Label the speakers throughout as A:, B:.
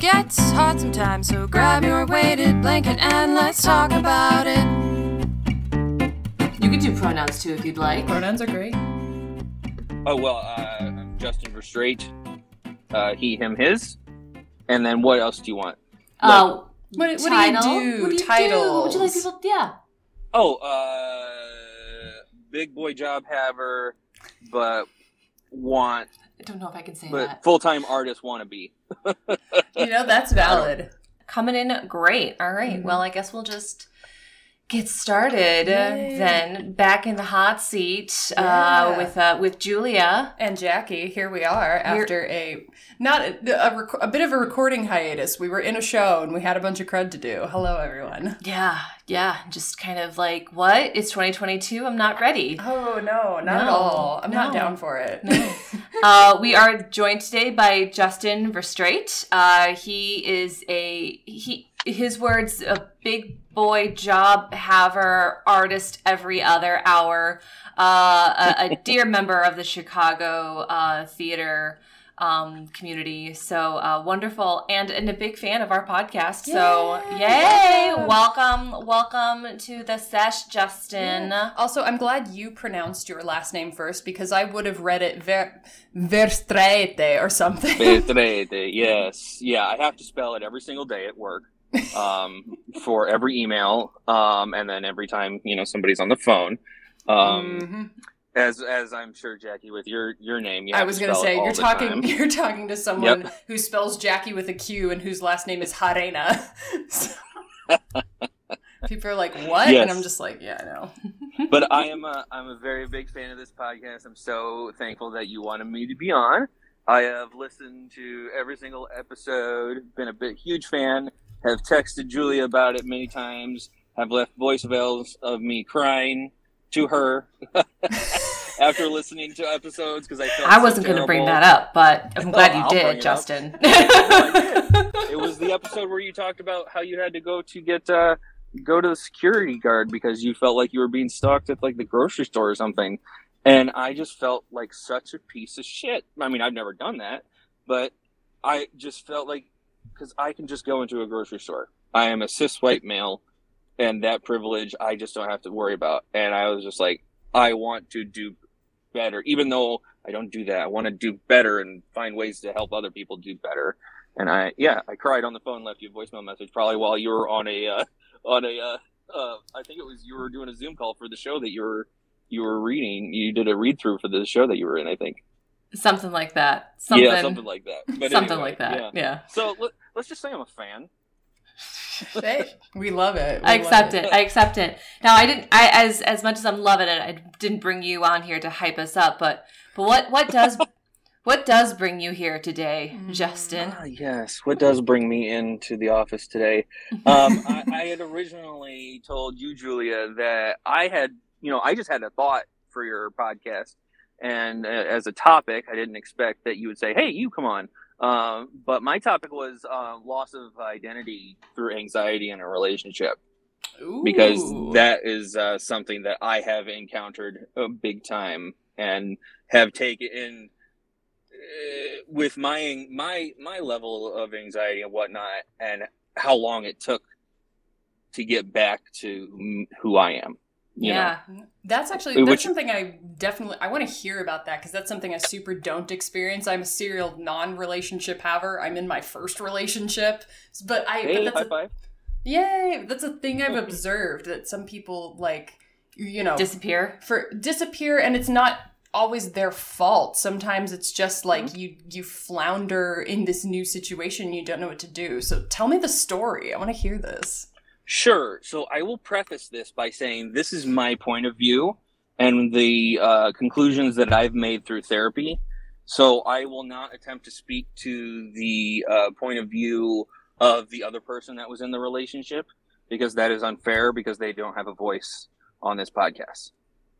A: gets hot sometimes, so grab your weighted blanket and let's talk about it.
B: You can do pronouns too if you'd like.
C: Pronouns are great.
D: Oh well, uh, I'm Justin Verstraete. Uh, he, him, his. And then what else do you want?
B: Uh,
C: What, what do you
B: title?
C: do?
B: What do you
C: Titles.
B: do? Would you like people? Yeah.
D: Oh, uh, big boy job haver, but want,
B: I don't know if I can say that.
D: but
B: that.
D: full time artist wannabe.
C: You know, that's valid.
B: Coming in great. All right.
C: Mhm.
B: Well, I guess we'll just get started
C: Yay.
B: then. Back in the hot seat uh, with uh, with Julia.
C: And Jackie, here we are after a not a, a, rec- a bit of a recording hiatus. We were in a show and we had a bunch of crud to do. Hello, everyone.
B: Yeah, yeah. Just kind of like, what? It's 2022. I'm not ready.
C: Oh no, not at all. I'm not down for it.
B: Uh, we are joined today by Justin Verstraete. Uh, he is a he. His words: a big boy job haver, artist every other hour. Uh, a, a dear member of the Chicago uh, theater um, community. So uh, wonderful, and and a big fan of our podcast. So
C: Yay!
B: yay!
C: Welcome.
B: Welcome, welcome to the sesh, Justin.
C: Also, I'm glad you pronounced your last name first because I would have read it ver Verstraete or something.
D: Verstraight, yes. Yeah, I have to spell it every single day at work. Um, for every email, um, and then every time you know somebody's on the phone. Um,
C: Mhm.
D: as as I'm sure Jackie, with your your name, you
C: I was gonna say you're talking
D: time.
C: you're talking to someone who spells Jackie with a Q and whose last name is Harena. So- People are like, "What?"
D: Yes.
C: And I'm just like, "Yeah, I know."
D: but I am a I'm a very big fan of this podcast. I'm so thankful that you wanted me to be on. I have listened to every single episode, been a big huge fan, have texted Julia about it many times, have left voicemails of me crying to her after listening to episodes because I felt
B: I
D: so
B: wasn't going to bring that up, but I'm glad you did,
D: it up.
B: Justin.
D: It was the episode where you talked about how you had to go to get uh, go to the security guard because you felt like you were being stalked at like the grocery store or something, and I just felt like such a piece of shit. I mean, I've never done that, but I just felt like because I can just go into a grocery store. I am a cis white male, and that privilege I just don't have to worry about. And I was just like, I want to do better, even though I don't do that. I want to do better and find ways to help other people do better. And I, yeah, I cried on the phone, left you a voicemail message, probably while you were on a, uh, on a, uh, uh, I think it was you were doing a Zoom call for the show that you were, you were reading. You did a read through for the show that you were in, I think.
B: Something like that. Something,
D: yeah, something like that. But
B: something
D: anyway,
B: like that.
D: Yeah.
B: Yeah.
D: So let, let's just say I'm a fan.
C: Hey, we love it. We
B: I accept it. I accept it. Now, I didn't. I as as much as I'm loving it, I didn't bring you on here to hype us up. But but what what does what does bring you here today,
C: Mm.
B: Justin?
D: Ah, yes. What does bring me into the office today? Um, I, I had originally told you, Julia, that I had, you know, I just had a thought for your podcast, and uh, as a topic, I didn't expect that you would say, "Hey, you come on." Um, but my topic was uh, loss of identity through anxiety in a relationship
C: Ooh.
D: because that is uh, something that I have encountered uh, big time and have taken in uh, with my my my level of anxiety and whatnot, and how long it took to get back to who I am. You
B: yeah.
C: That's actually that's
D: which-
C: something I definitely I want to hear about that because that's something I super don't experience. I'm a serial non-relationship haver. I'm in my first relationship, but I
D: know?
C: but that's
D: high
C: a,
D: five!
C: yay. That's a thing I've observed that some people like you know
B: Disappear.
C: for disappear and it's not always their fault sometimes it's just like
D: Mm-hmm.
C: you you flounder in this new situation you don't know what to do so tell me the story i want to hear this
D: Sure. So I will preface this by saying this is my point of view and the uh, conclusions that I've made through therapy. So I will not attempt to speak to the uh, point of view of the other person that was in the relationship because that is unfair because they don't have a voice on this podcast,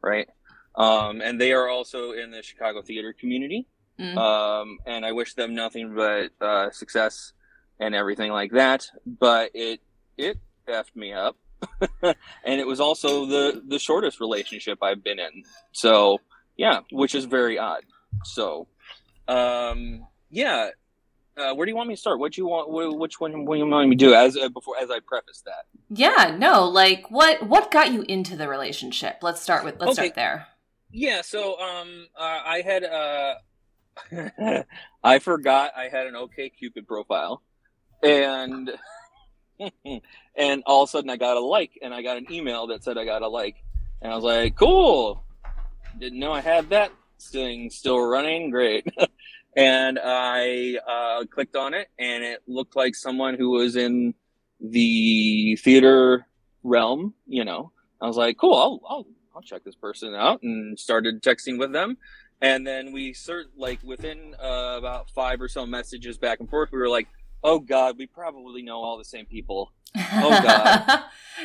D: right? Um, and they are also in the Chicago theater community.
B: Mm.
D: Um, and I wish them nothing but uh, success and everything like that. But it it effed me up, and it was also the the shortest relationship I've been in. So yeah, which is very odd. So um, yeah, uh, where do you want me to start? What do you want? Which one? What do you want me to do? As uh, before, as I preface that.
B: Yeah, no, like what what got you into the relationship? Let's start with let's
D: Okay.
B: start there.
D: Yeah. So, um, uh, I had uh, I forgot I had an OkCupid profile, and and all of a sudden I got a like, and I got an email that said I got a like, and I was like, cool. Didn't know I had that thing still running. Great. and I uh, clicked on it, and it looked like someone who was in the theater realm. You know, I was like, cool. I'll I'll I'll check this person out, and started texting with them. And then we cert like within uh, about five or so messages back and forth, we were like, "Oh God, we probably know all the same people." Oh, God.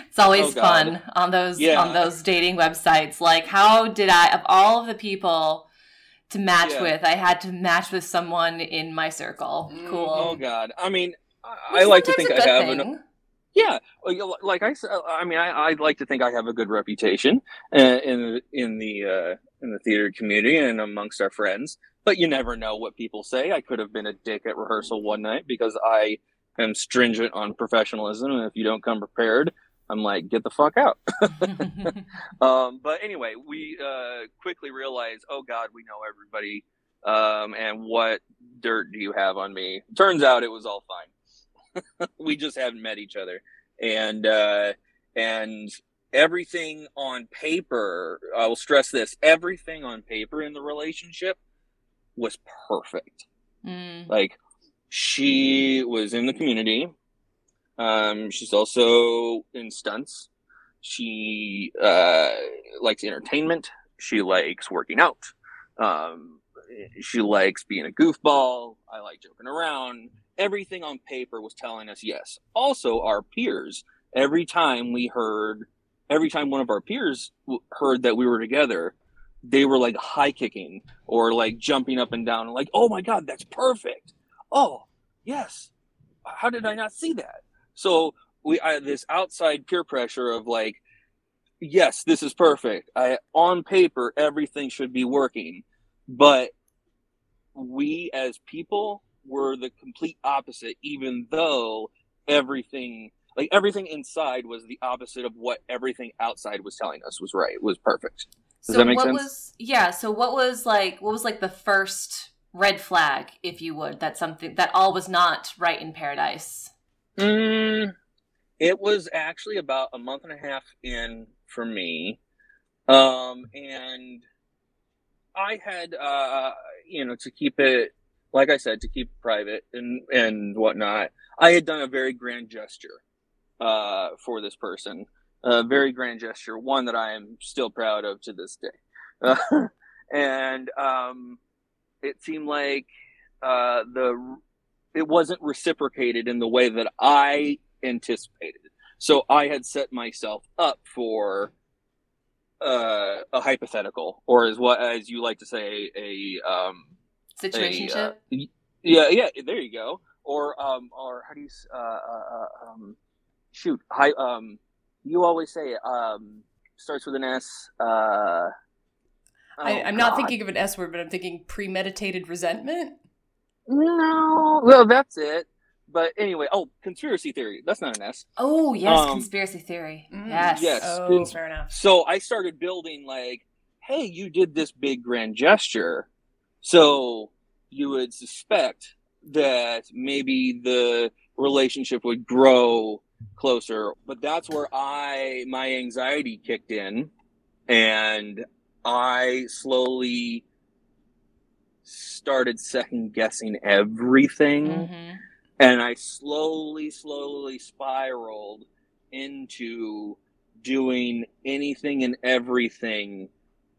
B: it's always
D: Oh, God.
B: fun on those
D: Yeah.
B: on those dating websites. Like how did I of all of the people to match
D: Yeah.
B: with, I had to match with someone in my circle.
C: Mm.
B: Cool.
D: Oh God, I mean, I, I like to think I have an. Yeah, know, like I said, I mean, I, I like to think I have a good reputation uh, in in the uh, in the theater community and amongst our friends. But you never know what people say. I could have been a dick at rehearsal one night because I am stringent on professionalism, and if you don't come prepared, I'm like, get the fuck out. Um, but anyway, we uh, quickly realize, oh God, we know everybody. Um, and what dirt do you have on me? Turns out it was all fine. we just haven't met each other, and uh, and everything on paper. I will stress this: everything on paper in the relationship was perfect.
B: Mm.
D: Like she was in the community. Um, she's also in stunts. She uh, likes entertainment. She likes working out. Um, she likes being a goofball. I like joking around. Everything on paper was telling us yes. Also, our peers. Every time we heard, every time one of our peers w- heard that we were together, they were like high kicking or like jumping up and down, like, "Oh my god, that's perfect! Oh, yes, how did I not see that?" So we I, this outside peer pressure of like, "Yes, this is perfect. I on paper everything should be working," but we as people were the complete opposite. Even though everything, like everything inside, was the opposite of what everything outside was telling us was right, was perfect. Does
B: so
D: that make
B: what
D: sense?
B: was yeah, so what was like what was like the first red flag, if you would, that something that all was not right in paradise?
D: Mm, it was actually about a month and a half in for me. Um, and I had, uh, you know, to keep it, like I said, to keep it private and, and whatnot, I had done a very grand gesture, uh, for this person. A very grand gesture, one that I am still proud of to this day. Uh, and, um, it seemed like, uh, the, it wasn't reciprocated in the way that I anticipated. So I had set myself up for uh, a hypothetical, or as what as you like to say, a um, a, uh,
B: Situationship?
D: yeah, yeah. There you go. Or um, or how do you uh, uh, uh, um, shoot? Hi, um, you always say it, um, starts with an S. Uh, oh
C: I, am
D: not
C: thinking of an S word, but I'm thinking premeditated resentment.
D: No, well, that's it. But anyway, oh, conspiracy theory. That's not an S.
B: oh yes,
D: um,
B: conspiracy theory.
C: Mm,
B: yes.
D: yes.
C: Oh,
D: cons-
C: fair enough.
D: So I started building like, hey, you did this big grand gesture. So you would suspect that maybe the relationship would grow closer. But that's where I my anxiety kicked in and I slowly started second guessing everything
B: Mhm.
D: and I slowly, slowly spiraled into doing anything and everything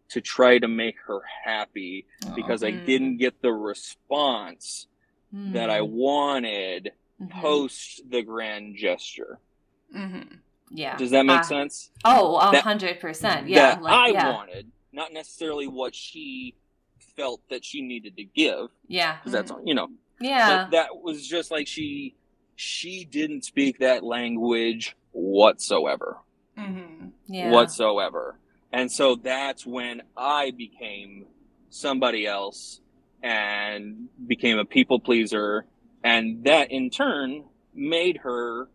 D: to try to make her happy because I
C: Mm.
D: didn't get the response
B: Mm.
D: that I wanted
B: Mhm.
D: post the grand gesture.
C: hmm
B: Yeah.
D: Does that make
B: Ah.
D: sense?
B: Oh, a hundred percent. Yeah.
D: that
B: like,
D: I
B: yeah.
D: wanted, not necessarily what she felt that she needed to give,
B: Yeah.
D: because that's you know
B: Yeah.
D: but that was just like she she didn't speak that language whatsoever
C: hmm
B: yeah.
D: whatsoever and so that's when i became somebody else and became a people pleaser and that in turn made her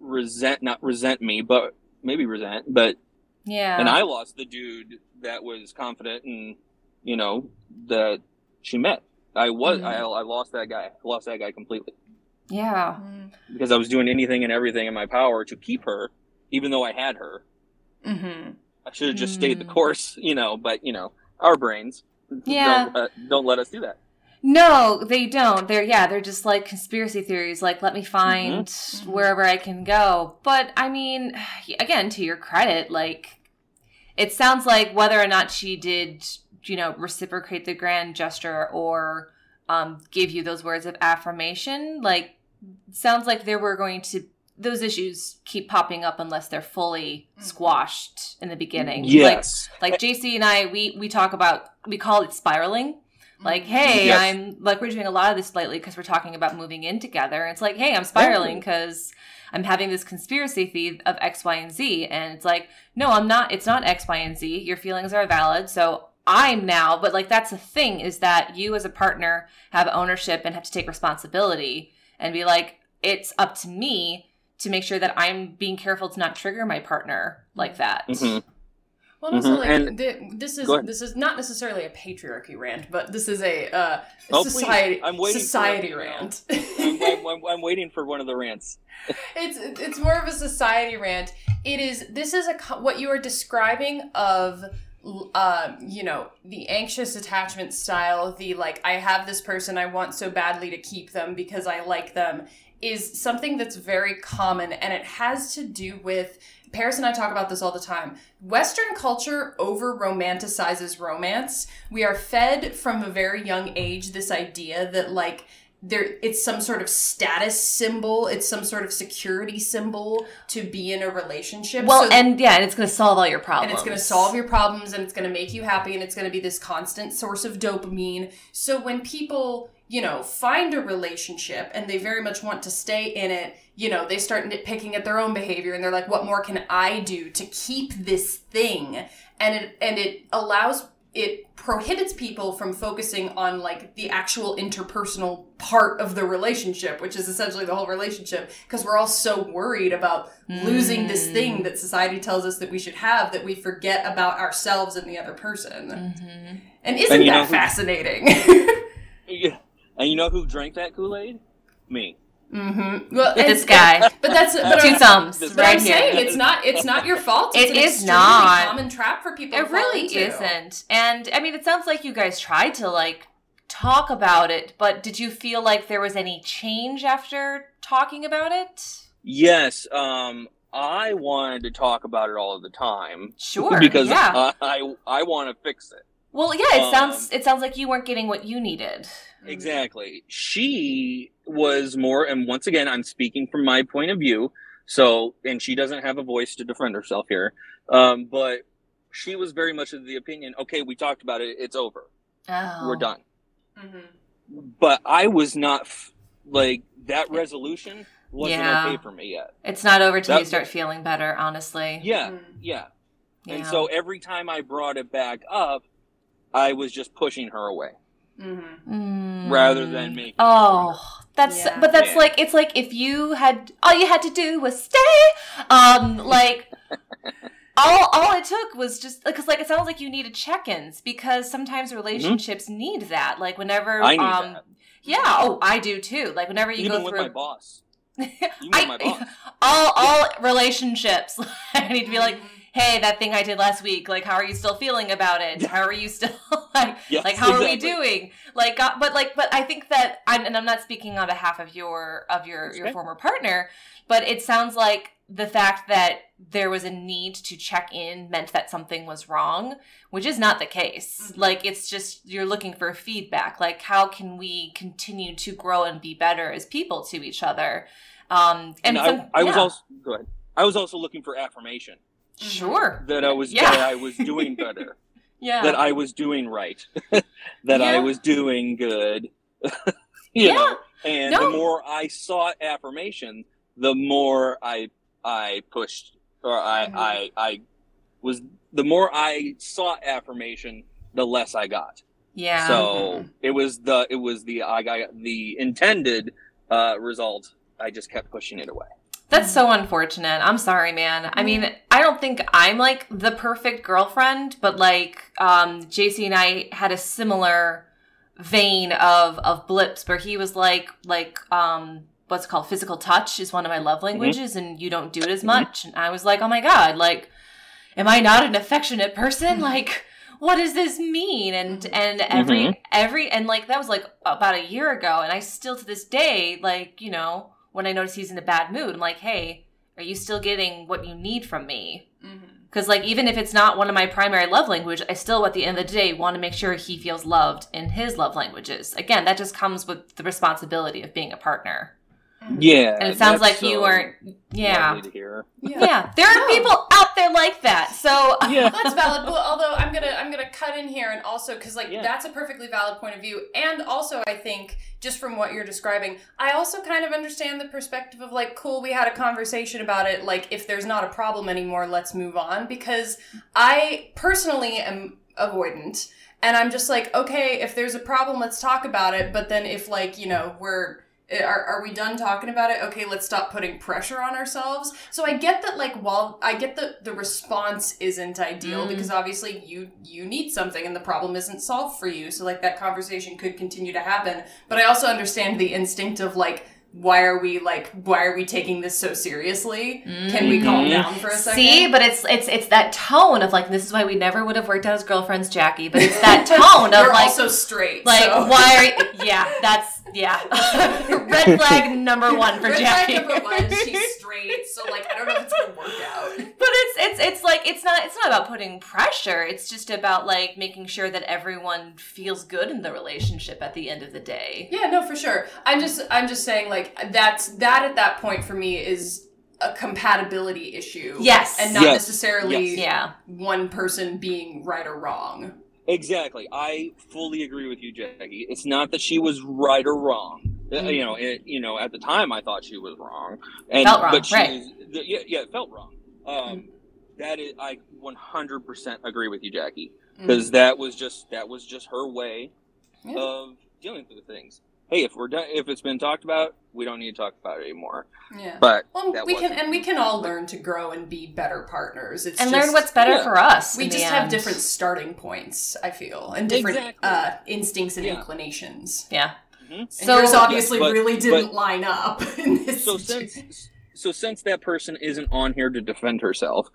D: resent not resent me but maybe resent but
B: Yeah.
D: and i lost the dude that was confident and you know that she met i was
B: Mhm.
D: I, I lost that guy I lost that guy completely
B: yeah.
D: because i was doing anything and everything in my power to keep her even though i had her
C: Mm-hmm.
D: i should have just stayed the
B: Mm.
D: course you know but you know our brains
B: Yeah.
D: don't, uh, don't let us do that
B: No, they don't. They're yeah, they're just like conspiracy theories. Like, let me find
C: Mhm.
B: wherever I can go. But I mean, again, to your credit, like it sounds like whether or not she did, you know, reciprocate the grand gesture or um, give you those words of affirmation, like sounds like there were going to those issues keep popping up unless they're fully
C: Mhm.
B: squashed in the beginning. Like,
D: yes
B: like JC and I, we we talk about we call it spiraling. Like,
C: Mm-hmm.
B: hey,
D: Yes.
B: I'm like we're doing a lot of this lately because we're talking about moving in together. It's like, hey, I'm spiraling because I'm having this conspiracy theory of X, Y, and Z, and it's like, no, I'm not. It's not X, Y, and Z. Your feelings are valid, so I'm now. But like, that's the thing is that you as a partner have ownership and have to take responsibility and be like, it's up to me to make sure that I'm being careful to not trigger my partner like that.
D: Mhm.
C: Well, also,
D: Mhm,
C: like,
D: and-
C: the, this is this is not necessarily a patriarchy rant, but this is a uh,
D: Oh, please.
C: society
D: I'm waiting
C: society
D: it, you know.
C: rant.
D: I'm, I'm, I'm, I'm waiting for one of the rants
C: it's it's more of a society rant. It is this is a what you are describing of um you know the anxious attachment style the like i have this person i want so badly to keep them because i like them is something that's very common and it has to do with Paris and I talk about this all the time. Western culture over romanticizes romance. We are fed from a very young age this idea that like there it's some sort of status symbol, it's some sort of security symbol to be in a relationship.
B: Well,
C: So-
B: and yeah, and it's going to solve all your problems.
C: and it's going to solve your problems and it's going to make you happy and it's going to be this constant source of dopamine. So when people, you know, find a relationship and they very much want to stay in it, you know, they start nitpicking at their own behavior and they're like, what more can I do to keep this thing? And it and it allows it prohibits people from focusing on like the actual interpersonal part of the relationship, which is essentially the whole relationship, because we're all so worried about losing this
B: Mm.
C: thing that society tells us that we should have that we forget about ourselves and the other person.
B: Mhm.
C: And isn't
D: And you know
C: that fascinating?
D: Yeah. And you know who drank that Kool Aid? Me.
C: mm-hmm. Well, and-
B: this guy.
C: But that's but
B: Two thumbs
D: But
C: But
B: right
C: I'm
B: here.
C: saying it's not it's not your fault. It's
B: It
C: an
B: is not.
C: common trap for people.
B: It
C: to fall
B: really
C: into.
B: isn't. And I mean, it sounds like you guys tried to like talk about it, but did you feel like there was any change after talking about it?
D: Yes. Um, I wanted to talk about it all of the time
B: Sure.
D: because
B: yeah.
D: I I want to fix it.
B: well, yeah. It
D: um,
B: sounds it sounds like you weren't getting what you needed.
D: Exactly. She was more, and once again, I'm speaking from my point of view. So, and she doesn't have a voice to defend herself here. Um, but she was very much of the opinion, okay, we talked about it. It's over.
B: Oh.
D: We're done.
C: Mhm.
D: But I was not f- like that resolution wasn't
B: Yeah.
D: okay for me yet.
B: It's not over till
D: That-
B: you start feeling better. Honestly.
D: Yeah.
C: Mm.
D: Yeah. And
B: Yeah.
D: so every time I brought it back up, I was just pushing her away
C: Mhm.
B: Mm.
D: rather than me.
B: Oh, that's
C: Yeah.
B: but that's
D: Yeah.
B: like it's like if you had all you had to do was stay. Um, like all all it took was just because like it sounds like you needed check-ins because sometimes relationships need that. Like whenever
D: Mm-hmm. I need
B: um,
D: that.
B: yeah, oh, I do too. Like whenever you
D: Even
B: go
D: with
B: through
D: my boss. Even
B: I-
D: my boss.
B: all all relationships, I need to be like,
C: Mhm.
B: Hey, that thing I did last week. Like, how are you still feeling about it? How are you still like?
D: Yes,
B: like how are we doing like uh, but like but i think that I'm, and i'm not speaking on behalf of your of your your
D: Okay.
B: former partner but it sounds like the fact that there was a need to check in meant that something was wrong which is not the case
C: Mhm.
B: like it's just you're looking for feedback like how can we continue to grow and be better as people to each other um and,
D: And,
B: some,
D: I, I was also go ahead. I was also looking for affirmation
B: sure
D: that I was
B: Yeah.
D: that I was doing better,
B: yeah
D: that I was doing right, that I was doing good. you
B: Yeah.
D: know, and
B: No.
D: the more I sought affirmation, the more I I pushed or I
C: Mhm.
D: I I was the more I sought affirmation, the less I got.
B: Yeah.
D: So it was the it was the I got the intended uh, result. I just kept pushing it away.
B: That's so unfortunate. I'm sorry, man. I mean, I don't think I'm like the perfect girlfriend, but like um JC and I had a similar vein of of blips where he was like like um what's called physical touch is one of my love languages and you don't do it as much and I was like, "Oh my god, like am I not an affectionate person? Like what does this mean and and every
D: Mhm.
B: every and like that was like about a year ago and i still to this day like you know when i notice he's in a bad mood i'm like hey are you still getting what you need from me?
C: Mhm.
B: because like even if it's not one of my primary love language i still at the end of the day want to make sure he feels loved in his love languages. Again that just comes with the responsibility of being a partner.
D: Yeah,
B: and it sounds
D: that's
B: like you
D: so
B: weren't yeah.
D: lovely to hear.
B: yeah. There are people out there like that so
D: Yeah,
C: That's valid. But although I'm gonna I'm gonna cut in here and also because like
D: Yeah.
C: that's a perfectly valid point of view, and also I think just from what you're describing, I also kind of understand the perspective of like, cool, we had a conversation about it. Like, if there's not a problem anymore, let's move on. Because I personally am avoidant, and I'm just like, okay, if there's a problem, let's talk about it. But then if like you know we're are, are we done talking about it okay let's stop putting pressure on ourselves so i get that like while i get that the response isn't ideal
B: Mm.
C: because obviously you you need something and the problem isn't solved for you so like that conversation could continue to happen but i also understand the instinct of like why are we like why are we taking this so seriously can we calm
D: Mhm.
C: down for a second
B: See, but it's it's it's that tone of like this is why we never would have worked out as girlfriends, Jackie. But it's that tone of
C: you're
B: like
C: so straight
B: like
C: so.
B: why are you, yeah that's yeah red flag number one for
C: Red flag
B: Jackie.
C: number one, she's straight, so like I don't know if it's gonna work out.
B: But it's it's it's like it's not it's not about putting pressure. It's just about like making sure that everyone feels good in the relationship at the end of the day.
C: Yeah, no, for sure. I'm just I'm just saying like that's that at that point for me is a compatibility issue.
B: Yes.
C: And not
D: Yes.
C: necessarily
B: Yeah.
C: one person being right or wrong.
D: Exactly. I fully agree with you, Jackie. It's not that she was right or wrong. Uh,
C: Mhm.
D: You know, it, you know, at the time I thought she was wrong, and
B: Felt wrong,
D: but she
B: right.
D: th- yeah, yeah, it felt wrong. Um, that is, I 100% agree with you, Jackie, because that was just that was just her way
C: Yeah.
D: of dealing with things. Hey, if we're done, if it's been talked about, we don't need to talk about it anymore.
C: Yeah.
D: But
C: Well,
D: that
C: we can and we can all learn to grow and be better partners. It's
B: And
C: just,
B: learn what's better
D: yeah.
B: for us.
C: we just have different starting points. I feel and different
D: Exactly.
C: uh, instincts and
D: Yeah.
C: inclinations.
B: Yeah.
D: Mhm.
B: So
C: yours obviously
D: but-
C: really didn't
D: but-
C: line up in this.
D: so
C: situation.
D: since so since that person isn't on here to defend herself,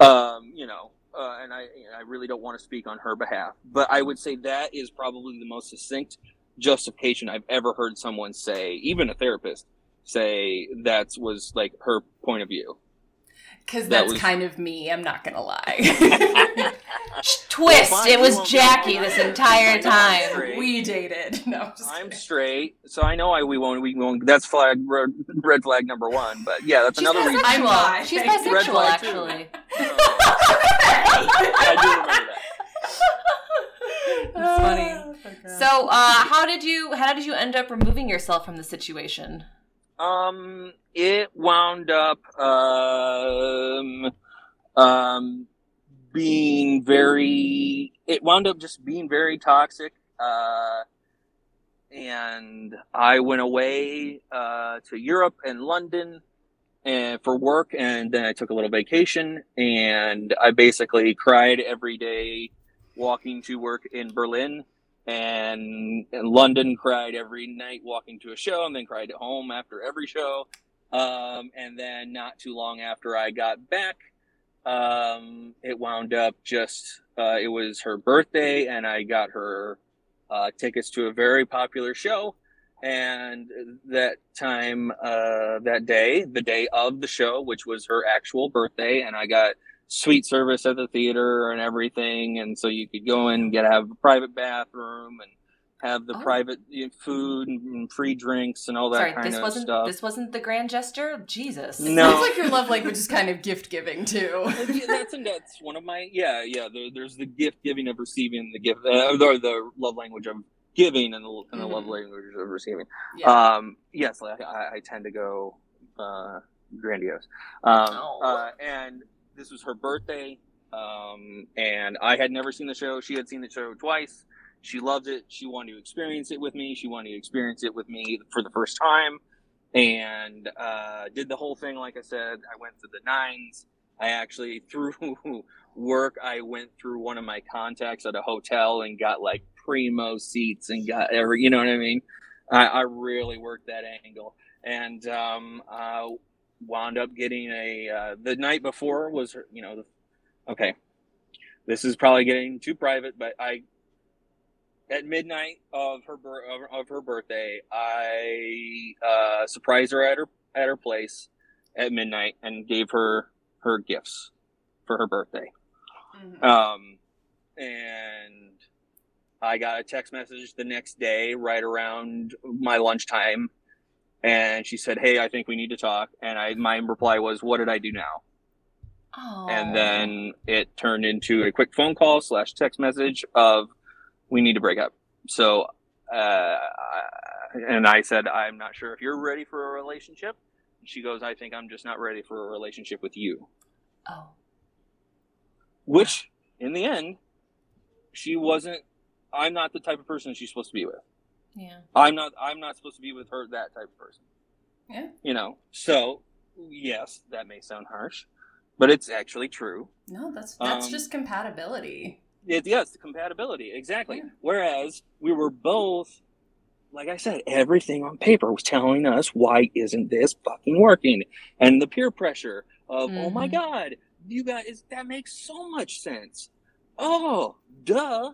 D: um, you know, uh, and I I really don't want to speak on her behalf, but I would say that is probably the most succinct justification I've ever heard someone say, even a therapist say that was like her point of view.
C: Because
D: That
C: that's
D: was-
C: kind of me. I'm not gonna lie.
B: Twist.
D: Well,
B: it was Jackie this entire time.
C: We dated. No, I'm just
D: I'm straight, so I know I we won't we won't. That's flag red, red flag number one. But yeah, that's
B: She's
D: another reason.
C: I'm bi.
B: She's
C: Thank.
D: Red
B: bisexual,
D: flag, too.
B: actually.
D: I do remember that.
B: That's funny. So, uh, how did you how did you end up removing yourself from the situation?
D: Um, it wound up um, um, being very. It wound up just being very toxic. Uh, and I went away uh, to Europe and London and for work, and then I took a little vacation, and I basically cried every day walking to work in Berlin and in London cried every night walking to a show and then cried at home after every show. Um, and then not too long after I got back, um, it wound up just, uh, it was her birthday and I got her, uh, tickets to a very popular show. And that time, uh, that day, the day of the show, which was her actual birthday, and I got suite service at the theater and everything, and so you could go in and get have a private bathroom and have the
B: Oh.
D: private food and free drinks and all that
B: Sorry,
D: kind
B: this
D: of
B: wasn't
D: stuff.
B: this wasn't the grand gesture. Jesus.
D: No.
C: Sounds like your love language is kind of gift giving too.
D: Yeah, that's that's one of my yeah yeah. There, there's the gift giving of receiving, the gift uh, or the love language of giving, and the, and the love language of receiving.
C: Yeah.
D: Um, yes, I, I, I tend to go uh, grandiose. Um,
B: Oh.
D: uh, and this was her birthday, um, and I had never seen the show. She had seen the show twice, She loved it. She wanted to experience it with me. She wanted to experience it with me for the first time, and uh, did the whole thing. Like I said, I went to the nines. I actually through work, I went through one of my contacts at a hotel and got like primo seats and got every. You know what I mean? I, I really worked that angle, and um, uh, wound up getting a. Uh, the night before was you know, the, okay. This is probably getting too private, but I at midnight of her of her birthday, I uh, surprised her at her at her place at midnight and gave her her gifts for her birthday.
C: Mhm.
D: Um, and I got a text message the next day, right around my lunchtime, and she said, "Hey, I think we need to talk." And I my reply was, "What did I do now?"
B: Oh.
D: and then it turned into a quick phone call slash text message of we need to break up so uh, and i said i'm not sure if you're ready for a relationship and she goes i think i'm just not ready for a relationship with you
B: Oh.
D: which in the end she wasn't i'm not the type of person she's supposed to be with
B: Yeah.
D: i'm not i'm not supposed to be with her that type of person
C: Yeah.
D: you know so yes that may sound harsh but it's actually true
C: No, that's that's
D: Um,
C: just compatibility.
D: It, yes, the compatibility exactly.
C: Yeah.
D: Whereas we were both, like I said, everything on paper was telling us why isn't this fucking working, and the peer pressure of oh my
B: Mhm.
D: god, you guys that makes so much sense. Oh, duh,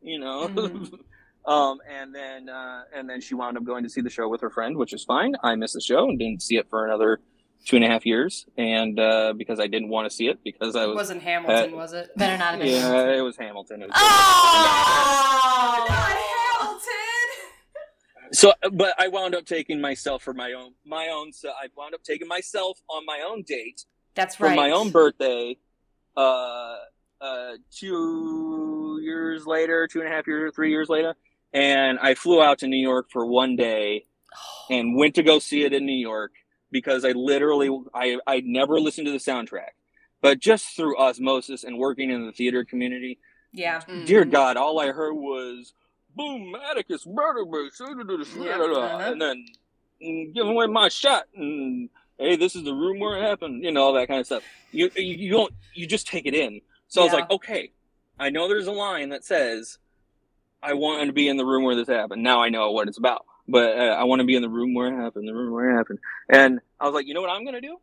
D: you know.
C: Mhm.
D: um, and then uh, and then she wound up going to see the show with her friend, which is fine. I missed the show and didn't see it for another two and a half years, and uh, because I didn't want to see it because I
C: It
D: was
C: wasn't Hamilton, was it?
B: Better not have been.
D: yeah, it was Hamilton. It was
B: Oh.
C: Hamilton.
D: So, but I wound up taking myself for my own, my own. So I wound up taking myself on my own date
B: That's right.
D: for my own birthday. Uh, uh, two years later, two and a half years, three years later, and I flew out to New York for one day and went to go see it in New York because I literally, I, I never listened to the soundtrack, but just through osmosis and working in the theater community,
B: Yeah.
D: dear
C: Mhm.
D: God, all I heard was boom, Atticus, murder,
C: Yeah, uh-huh.
D: and then mm, give away my shot, and hey, this is the room where it happened, you know, all that kind of stuff. You you, you don't you just take it in. So I was like, okay, I know there's a line that says, I wanted to be in the room where this happened. Now I know what it's about, but uh, I want to be in the room where it happened, the room where it happened. And I was like, you know what I'm gonna do?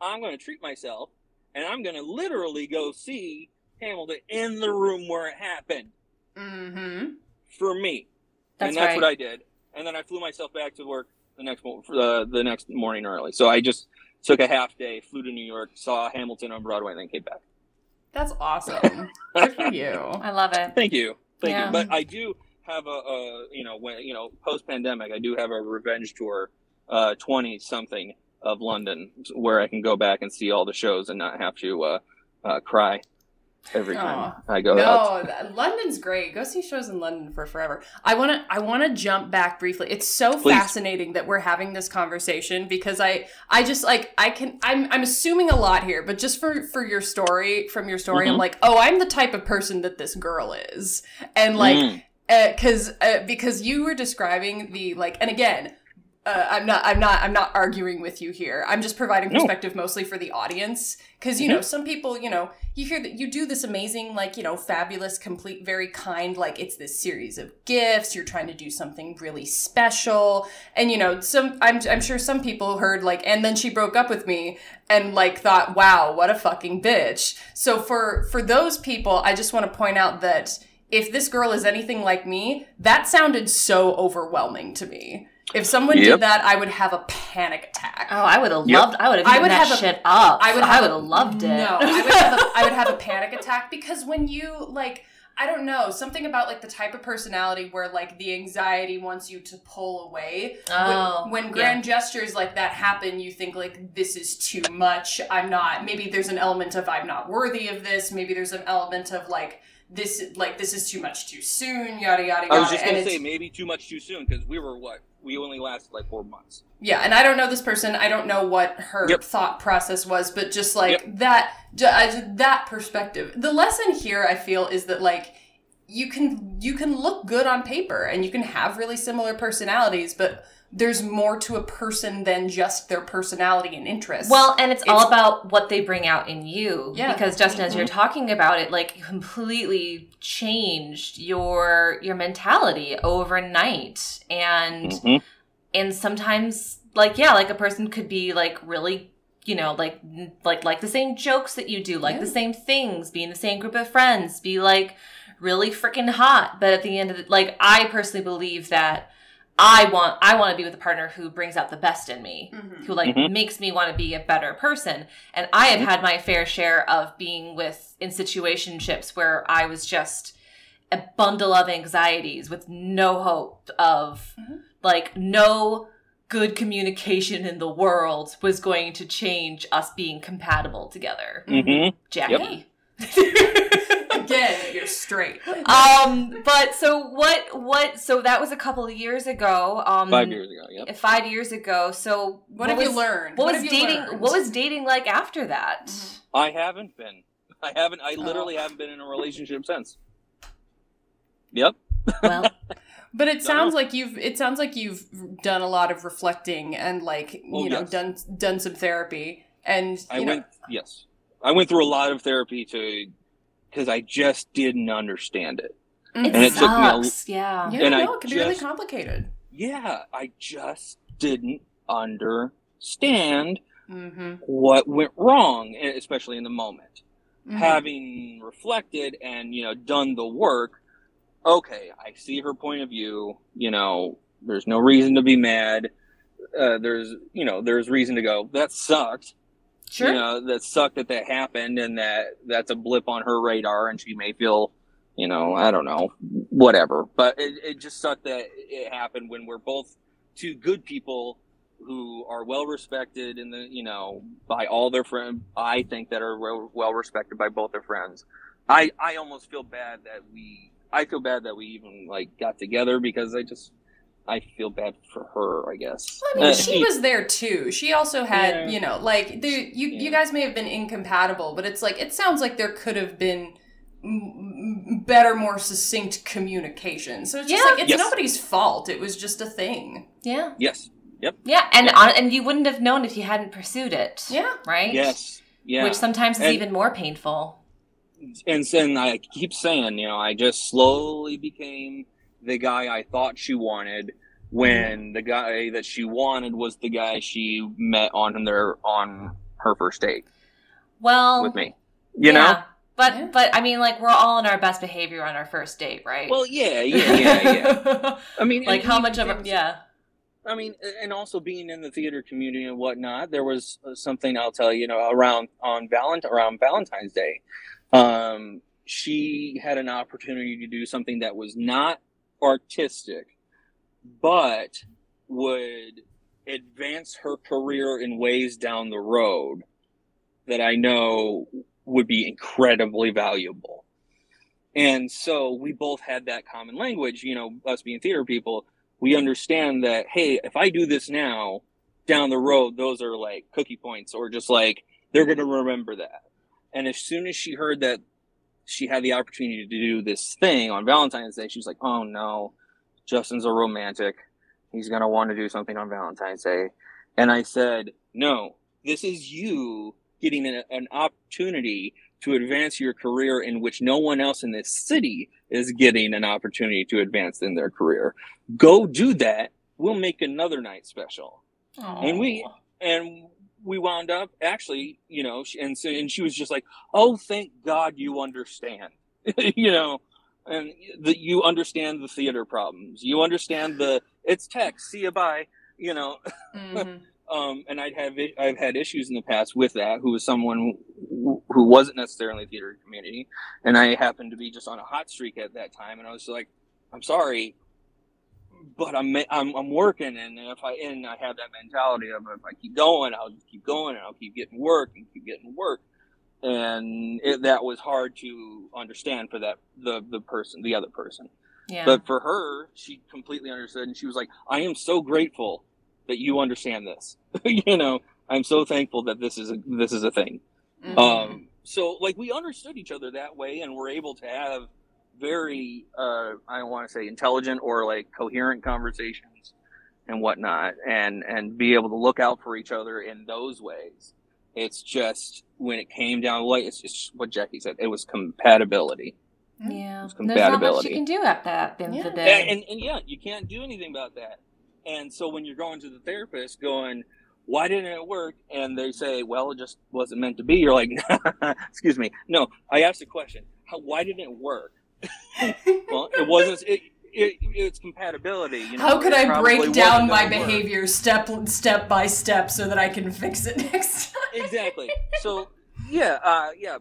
D: I'm gonna treat myself, and I'm gonna literally go see Hamilton in the room where it happened
C: Mm-hmm.
D: for me.
B: That's
D: and that's
B: right.
D: what I did. And then I flew myself back to work the next mo- uh, the next morning early. So I just took a half day, flew to New York, saw Hamilton on Broadway, and then came back.
C: That's awesome. Good for you.
B: I love it.
D: Thank you, thank
B: Yeah.
D: you. But I do have a, a you know when you know post pandemic, I do have a revenge tour, twenty something of London, where I can go back and see all the shows and not have to uh, uh, cry every time I go out.
C: No, th- London's great. Go see shows in London for forever. I want to I want to jump back briefly. It's so
D: Please.
C: fascinating that we're having this conversation because I I just like I can I'm I'm assuming a lot here, but just for for your story from your story I'm
D: Mhm.
C: like, "Oh, I'm the type of person that this girl is." And like
D: Mm.
C: because uh, because you were describing the like and again uh, I'm not I'm not I'm not arguing with you here. I'm just providing
D: No.
C: perspective mostly for the audience cuz you know some people, you know, you hear that you do this amazing like, you know, fabulous complete very kind like it's this series of gifts, you're trying to do something really special and you know, some I'm I'm sure some people heard like and then she broke up with me and like thought, "Wow, what a fucking bitch." So for for those people, I just want to point out that if this girl is anything like me, that sounded so overwhelming to me. If someone
D: Yep.
C: did that, I would have a panic attack.
B: Oh, I would have
D: Yep.
B: loved. I would have
C: I would
B: that
C: have a-
B: shit up.
C: I would
B: I
C: have
B: would have loved it.
C: No, I would have a, I would have a panic attack because when you like I don't know, something about like the type of personality where like the anxiety wants you to pull away.
B: Oh,
C: when, when
B: yeah.
C: grand gestures like that happen, you think like this is too much. I'm not. Maybe there's an element of I'm not worthy of this. Maybe there's an element of like this like this is too much too soon. Yada yada yada.
D: I was just gonna
C: it's-
D: say maybe too much too soon because we were what we only lasted like four months.
C: Yeah, and I don't know this person. I don't know what her
D: Yep.
C: thought process was, but just like that, ju- uh, that perspective. The lesson here, I feel, is that like you can you can look good on paper and you can have really similar personalities, but there's more to a person than just their personality and interests.
B: Well, and it's, all about what they bring out in you.
C: Yeah.
B: Because Justin, as you're talking about it, like completely changed your your mentality overnight. And
D: Mhm.
B: and sometimes like yeah, like a person could be like really you know, like like like the same jokes that you do, like
C: Yeah.
B: the same things, be in the same group of friends, be like really freaking hot. But at the end of the like I personally believe that I want I want to be with a partner who brings out the best in me
C: Mhm.
B: who like
D: Mhm.
B: makes me want to be a better person. And I have had my fair share of being with in situationships where I was just a bundle of anxieties with no hope of
C: Mhm.
B: like no good communication in the world was going to change us being compatible together.
D: Mhm.
B: Jackie.
C: Again, you're straight.
B: um but so what what so that was a couple of years ago. Um
D: Five years ago. Yep.
B: Five years ago. So
C: What, have you learned?
B: what, was dating
C: learned?
B: what was dating like after that.
D: I haven't been. I haven't. I literally
C: Oh.
D: haven't been in a relationship since. Yep.
B: well
C: But it sounds like you've it sounds like you've done a lot of reflecting and like
D: Oh,
C: you know
D: yes.
C: done done some therapy and you
D: I
C: know
D: went. Yes, I went through a lot of therapy to because I just didn't understand it.
B: it,
D: And it took me a-
B: sucks yeah
C: yeah,
D: and I
C: no, it can be really
D: just-
C: complicated.
D: Yeah, I just didn't understand
C: Mm-hmm.
D: what went wrong, especially in the moment.
C: Mm-hmm.
D: Having reflected and you know done the work, okay, I see her point of view. You know, there's no reason to be mad. Uh, there's you know there's reason to go. That sucked.
B: Sure.
D: you know that sucked that that happened and that that's a blip on her radar and she may feel you know i don't know whatever. But it, it just sucked that it happened when we're both two good people who are well respected in the you know by all their friends i think that are well, well respected by both their friends. I i almost feel bad that we i feel bad that we even like got together because i just i feel bad for her i guess
C: I mean,
D: Uh,
C: she was there too. She also had,
D: Yeah.
C: you know, like the, you you guys may have been incompatible, but it's like it sounds like there could have been m- m- better, more succinct communication. So it's just
B: Yeah.
C: like it's
D: Yes.
C: nobody's fault. It was just a thing.
B: yeah
D: yes Yep.
B: yeah and on, and you wouldn't have known if you hadn't pursued it
C: Yeah.
B: right
D: yes yeah
B: which sometimes is
D: And-
B: even more painful
D: and then I keep saying, you know, I just slowly became the guy I thought she wanted when the guy that she wanted was the guy she met on their on her first date
B: well
D: with me. You
B: yeah,
D: know?
B: but but i mean like we're all in our best behavior on our first date right
D: Well, yeah, yeah, yeah, yeah. I mean,
B: like how much of a yeah
D: I mean, and also being in the theater community and whatnot, there was something I'll tell you, you know, around on Valent around Valentine's Day, um, she had an opportunity to do something that was not artistic, but would advance her career in ways down the road that I know would be incredibly valuable. And so we both had that common language, you know, us being theater people, we understand that, hey, if I do this now, down the road, those are like cookie points or just like they're going to remember that. And as soon as she heard that she had the opportunity to do this thing on Valentine's Day, she was like, oh no, Justin's a romantic. He's going to want to do something on Valentine's Day. And I said, no, this is you getting an, an opportunity to advance your career in which no one else in this city is getting an opportunity to advance in their career. Go do that. We'll make another night special. And we and we wound up actually, you know, and so, and she was just like, "Oh, thank God you understand," you know, and that you understand the theater problems. You understand the it's text. See you bye. You know,
C: Mhm.
D: um, and I'd have I've had issues in the past with that. Who was someone who, who wasn't necessarily the theater community, and I happened to be just on a hot streak at that time, and I was like, "I'm sorry, but I'm I'm, I'm working, and if I and I have that mentality of if I keep going, I'll just keep going, and I'll keep getting work and keep getting work." And it, that was hard to understand for that the the person, the other person.
B: yeah
D: But for her, she completely understood, and she was like, "I am so grateful that you understand this. you know, I'm so thankful that this is a this is a thing."
C: Mhm.
D: Um, so like we understood each other that way, and we're able to have very uh, I don't want to say intelligent or like coherent conversations and whatnot, and and be able to look out for each other in those ways. It's just when it came down to like it's just what Jackie said. It was compatibility,
B: Yeah.
D: It's
B: There's not much
D: compatibility.
B: you can do at that at the end of the
C: Yeah.
B: day.
D: and, and and yeah, you can't do anything about that. And so when you're going to the therapist, going, "Why didn't it work?" and they say, "Well, it just wasn't meant to be," you're like, "Excuse me, no." I asked a question. How, why didn't it work? Well, it wasn't. It, it, it's compatibility. You know,
C: How could I break down my
D: gonna work.
C: behavior step step by step so that I can fix it next time?
D: Exactly. So yeah, uh, yeah.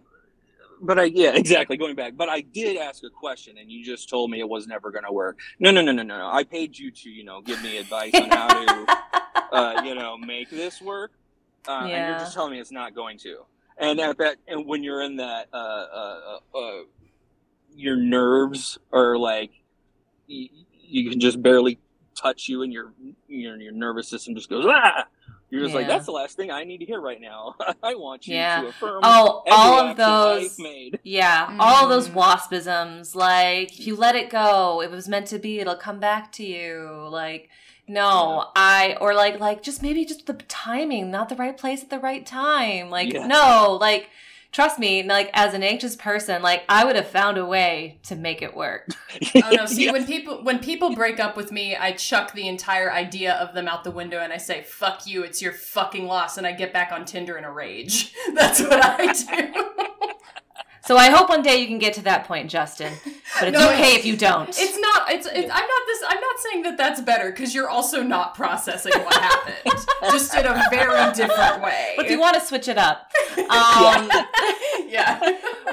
D: But I yeah exactly going back. But I did ask a question, and you just told me it was never going to work. No, no, no, no, no, no. I paid you to you know give me advice on how to uh, you know make this work, uh, and you're just telling me it's not going to. And at that, and when you're in that, uh, uh, uh, uh, your nerves are like you, you can just barely touch you, and your your your nervous system just goes ah. You're just like that's the last thing I need to hear right now. I want you
B: Yeah.
D: to affirm
B: Oh, all of
D: I've
B: those.
D: made.
B: Yeah, all of those waspisms. Like, if you let it go, it was meant to be. It'll come back to you. Like, no, I or like like just maybe just the timing, not the right place at the right time. Like,
D: Yeah.
B: no, like trust me. Like, as an anxious person, like I would have found a way to make it work.
C: Oh no! See,
D: Yeah.
C: when people when people break up with me, I chuck the entire idea of them out the window and I say, "Fuck you! It's your fucking loss," and I get back on Tinder in a rage. That's what I do.
B: So I hope one day you can get to that point, Justin. But it's
C: No,
B: okay if you don't.
C: It's not. It's. it's I'm not this. I'm not saying that that's better because you're also not processing what happened, just in a very different way.
B: but if you want to switch it up, um,
C: yeah.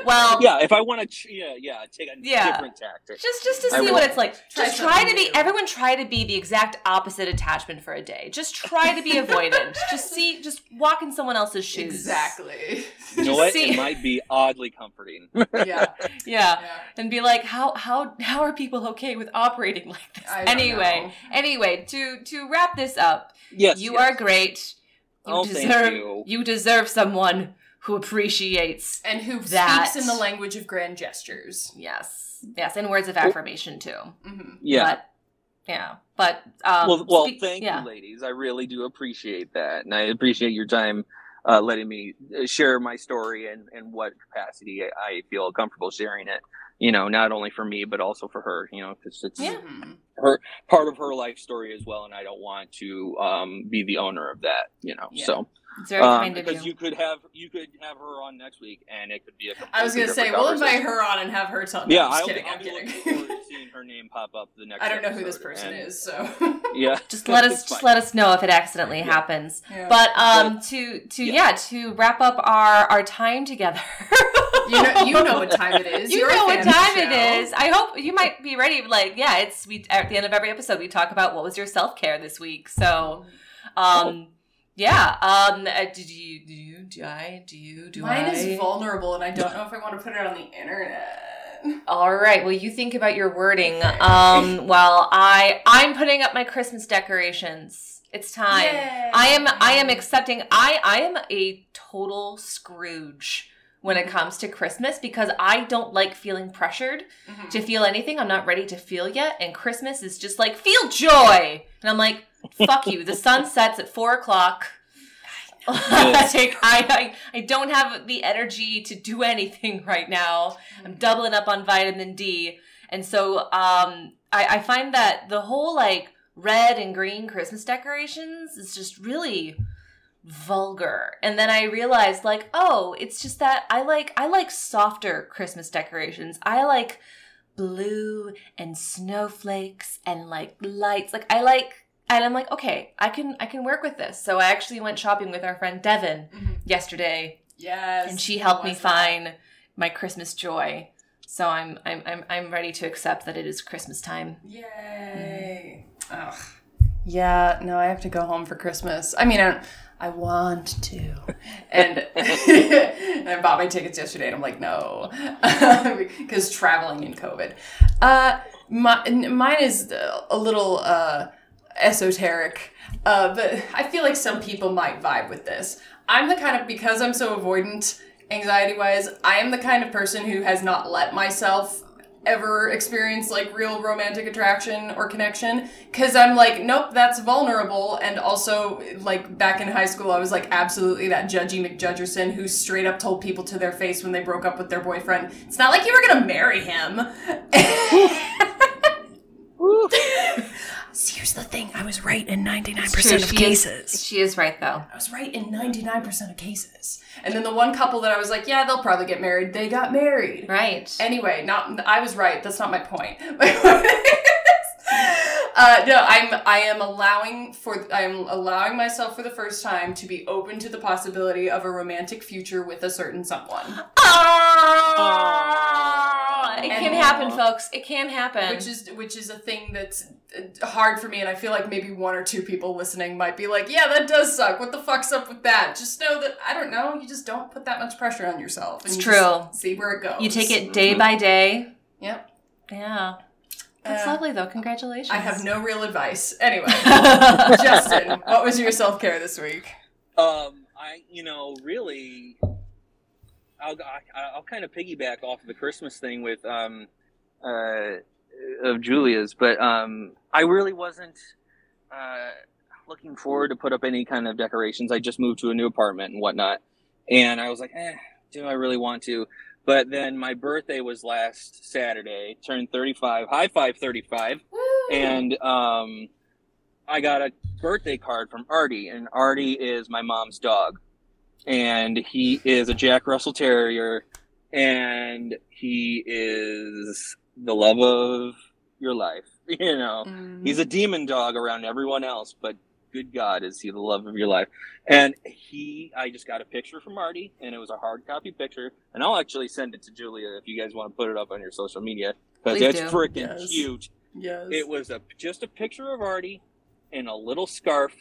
B: well,
D: yeah, if I want to, ch- yeah, yeah, take a
B: Yeah.
D: different tactic.
B: just just to
D: I
B: see
D: will.
B: what it's like.
C: Try
B: just try to be.
C: new.
B: Everyone try to be the exact opposite attachment for a day. Just try to be avoidant. just see. Just walk in someone else's shoes.
C: Exactly.
D: You know what?
B: see-
D: It might be oddly comforting.
C: Yeah.
B: Yeah,
C: Yeah.
B: and be like, how how how are people okay with operating like this?
C: I don't
B: Anyway,
C: know.
B: anyway, to to wrap this up,
D: yes,
B: you
D: yes.
B: are great. You
D: Oh, thank
B: deserve
D: you.
B: deserve someone who appreciates.
C: And who
B: That-
C: speaks in the language of grand gestures.
B: Yes, yes, and words of affirmation too.
C: hmm
D: Yeah.
B: But, yeah, but um,
D: well, well,
B: speak-
D: thank
B: yeah.
D: you, ladies. I really do appreciate that, and I appreciate your time uh, letting me uh, share my story and and what capacity I feel comfortable sharing it. You know, not only for me but also for her. You know, because it's
B: Yeah.
C: Mhm.
D: part of her life story as well, and I don't want to um, be the owner of that. You know,
C: Yeah.
D: so.
B: It's very
D: Um,
B: kind of
D: because
B: you.
D: you could have you could have her on next week, and it could be a.
C: I was gonna say we'll invite her on and have her tell. No,
D: Yeah,
C: I'm
D: I'll,
C: kidding.
D: I'll
C: I'm
D: be
C: kidding.
D: looking forward to seeing her name pop up the next.
C: I don't know who this person
D: and-
C: is, so
D: Yeah,
B: just let us just let us know if it accidentally
D: Yeah.
B: happens.
C: Yeah.
B: But um, to to
D: Yeah.
B: yeah. to wrap up our our time together.
C: You know you know what time it is.
B: You
C: You're
B: know what
C: fan of the
B: time it is. I hope you might be ready. Like, yeah, it's we at the end of every episode we talk about what was your self care this week. So, um, yeah. Um, uh, did you do you do I do you do
C: Mine
B: I?
C: is vulnerable, and I don't know if I want to put it on the internet.
B: All right. Well, you think about your wording. Um, while I I'm putting up my Christmas decorations. It's time.
C: Yay.
B: I am I am accepting I I am a total Scrooge when it comes to Christmas because I don't like feeling pressured
C: Mhm.
B: to feel anything I'm not ready to feel yet. And Christmas is just like feel joy. And I'm like, fuck you. The sun sets at four o'clock. Like, I, I I don't have the energy to do anything right now. I'm doubling up on vitamin D. And so um I, I find that the whole like red and green Christmas decorations is just really vulgar. And then I realized like, oh, it's just that I like I like softer Christmas decorations. I like blue and snowflakes and like lights. Like I like and I'm like, okay, I can I can work with this. So I actually went shopping with our friend Devin
C: Mhm.
B: yesterday
C: Yes,
B: and she helped me
C: was that?
B: find my Christmas joy. So I'm I'm I'm I'm ready to accept that it is Christmas time.
C: Yay! Ugh. Yeah, no, I have to go home for Christmas. I mean, I, I want to, and, and I bought my tickets yesterday, and I'm like, no, because traveling in COVID. Uh, my, mine is a little uh, esoteric, uh, but I feel like some people might vibe with this. I'm the kind of because I'm so avoidant, anxiety wise. I am the kind of person who has not let myself ever experience like real romantic attraction or connection because I'm like, nope, that's vulnerable. And also, like back in high school, I was like absolutely that judgy McJudgerson who straight up told people to their face when they broke up with their boyfriend, it's not like you were gonna marry him. See, here's the thing I was right in 99% of
B: she
C: cases.
B: Is, she is right though.
C: I was right in 99% of cases. And then the one couple that I was like, yeah, they'll probably get married, they got married.
B: Right.
C: Anyway, not I was right. That's not my point. My point is, uh, no, I'm I am allowing for I'm allowing myself for the first time to be open to the possibility of a romantic future with a certain someone,
B: Oh, it can
C: And-
B: happen, folks. It can happen.
C: which is which is a thing that's uh, hard for me, and I feel like maybe one or two people listening might be like, "Yeah, that does suck. What the fuck's up with that?" Just know that I don't know. You just don't put that much pressure on yourself. And
B: It's
C: you
B: true.
C: See where it goes.
B: you take it day by day.
C: Yep.
B: Yeah. That's
C: Uh,
B: lovely though. Congratulations.
C: I have no real advice. Anyway. Justin, what was your self care this week?
D: Um, I, you know, really, I'll, I, I'll kind of piggyback off of the Christmas thing with, um, uh, of Julia's, but, um, I really wasn't, uh, looking forward to put up any kind of decorations. I just moved to a new apartment and whatnot. And I was like, eh, do I really want to? But then my birthday was last Saturday, turned 35, high five 35 and um, I got a birthday card from Artie, and Artie is my mom's dog, and he is a Jack Russell Terrier, and he is the love of your life. You know, mm-hmm. he's a demon dog around everyone else, but good God, is he the love of your life? And he, I just got a picture from Artie, and it was a hard copy picture, and I'll actually send it to Julia if you guys want to put it up on your social media because
B: Please
D: it's freaking
C: Yes.
D: cute.
C: yes.
D: It was a just a picture of Artie in a little scarf,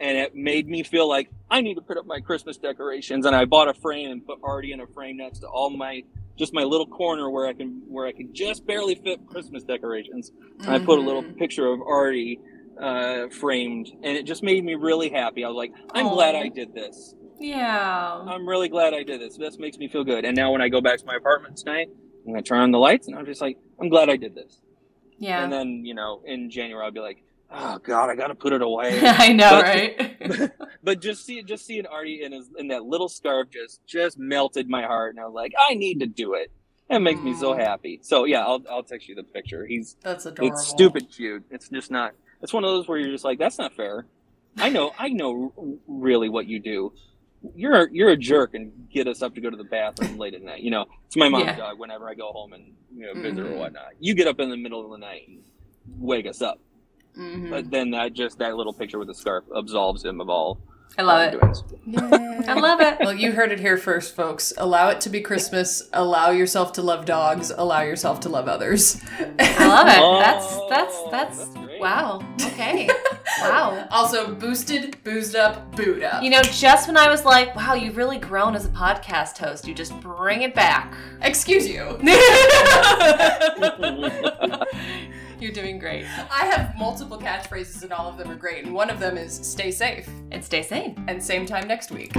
D: and it made me feel like I need to put up my Christmas decorations. And I bought a frame and put Artie in a frame next to all my just my little corner where I can where I can just barely fit Christmas decorations. And I put a little
C: Mhm.
D: picture of Artie uh, framed, and it just made me really happy. I was like, I'm
C: Aw.
D: glad I did this.
B: Yeah.
D: I'm really glad I did this. This makes me feel good. And now when I go back to my apartment tonight, I'm gonna turn on the lights, and I'm just like, I'm glad I did this.
B: Yeah.
D: And then, you know, in January, I'll be like, oh God, I gotta put it away.
B: I know,
D: But-
B: right?
D: but just see, just seeing Artie in his in that little scarf just just melted my heart, and I was like, I need to do it. It makes me so happy. So yeah, I'll I'll text you the picture. He's
C: That's adorable.
D: it's stupid cute. It's just not. It's one of those where you're just like, that's not fair. I know, I know r- really what you do. You're you're a jerk and get us up to go to the bathroom late at night. You know, it's my mom's
B: Yeah.
D: dog. Whenever I go home and you know visit
C: Mhm.
D: or whatnot, you get up in the middle of the night and wake us up.
C: Mhm.
D: But then that just that little picture with the scarf absolves him of all
B: I love it. I love it.
C: Well, you heard it here first, folks. Allow it to be Christmas. Allow yourself to love dogs. Allow yourself to love others.
B: I love it.
D: Oh,
B: that's that's that's,
D: that's
B: wow. Okay. wow.
C: Also, boosted, boozed up, booed up.
B: You know, just when I was like, wow, you've really grown as a podcast host, you just bring it back.
C: Excuse you.
B: You're doing great.
C: I have multiple catchphrases and all of them are great. And one of them is stay safe.
B: And stay sane.
C: And same time next week.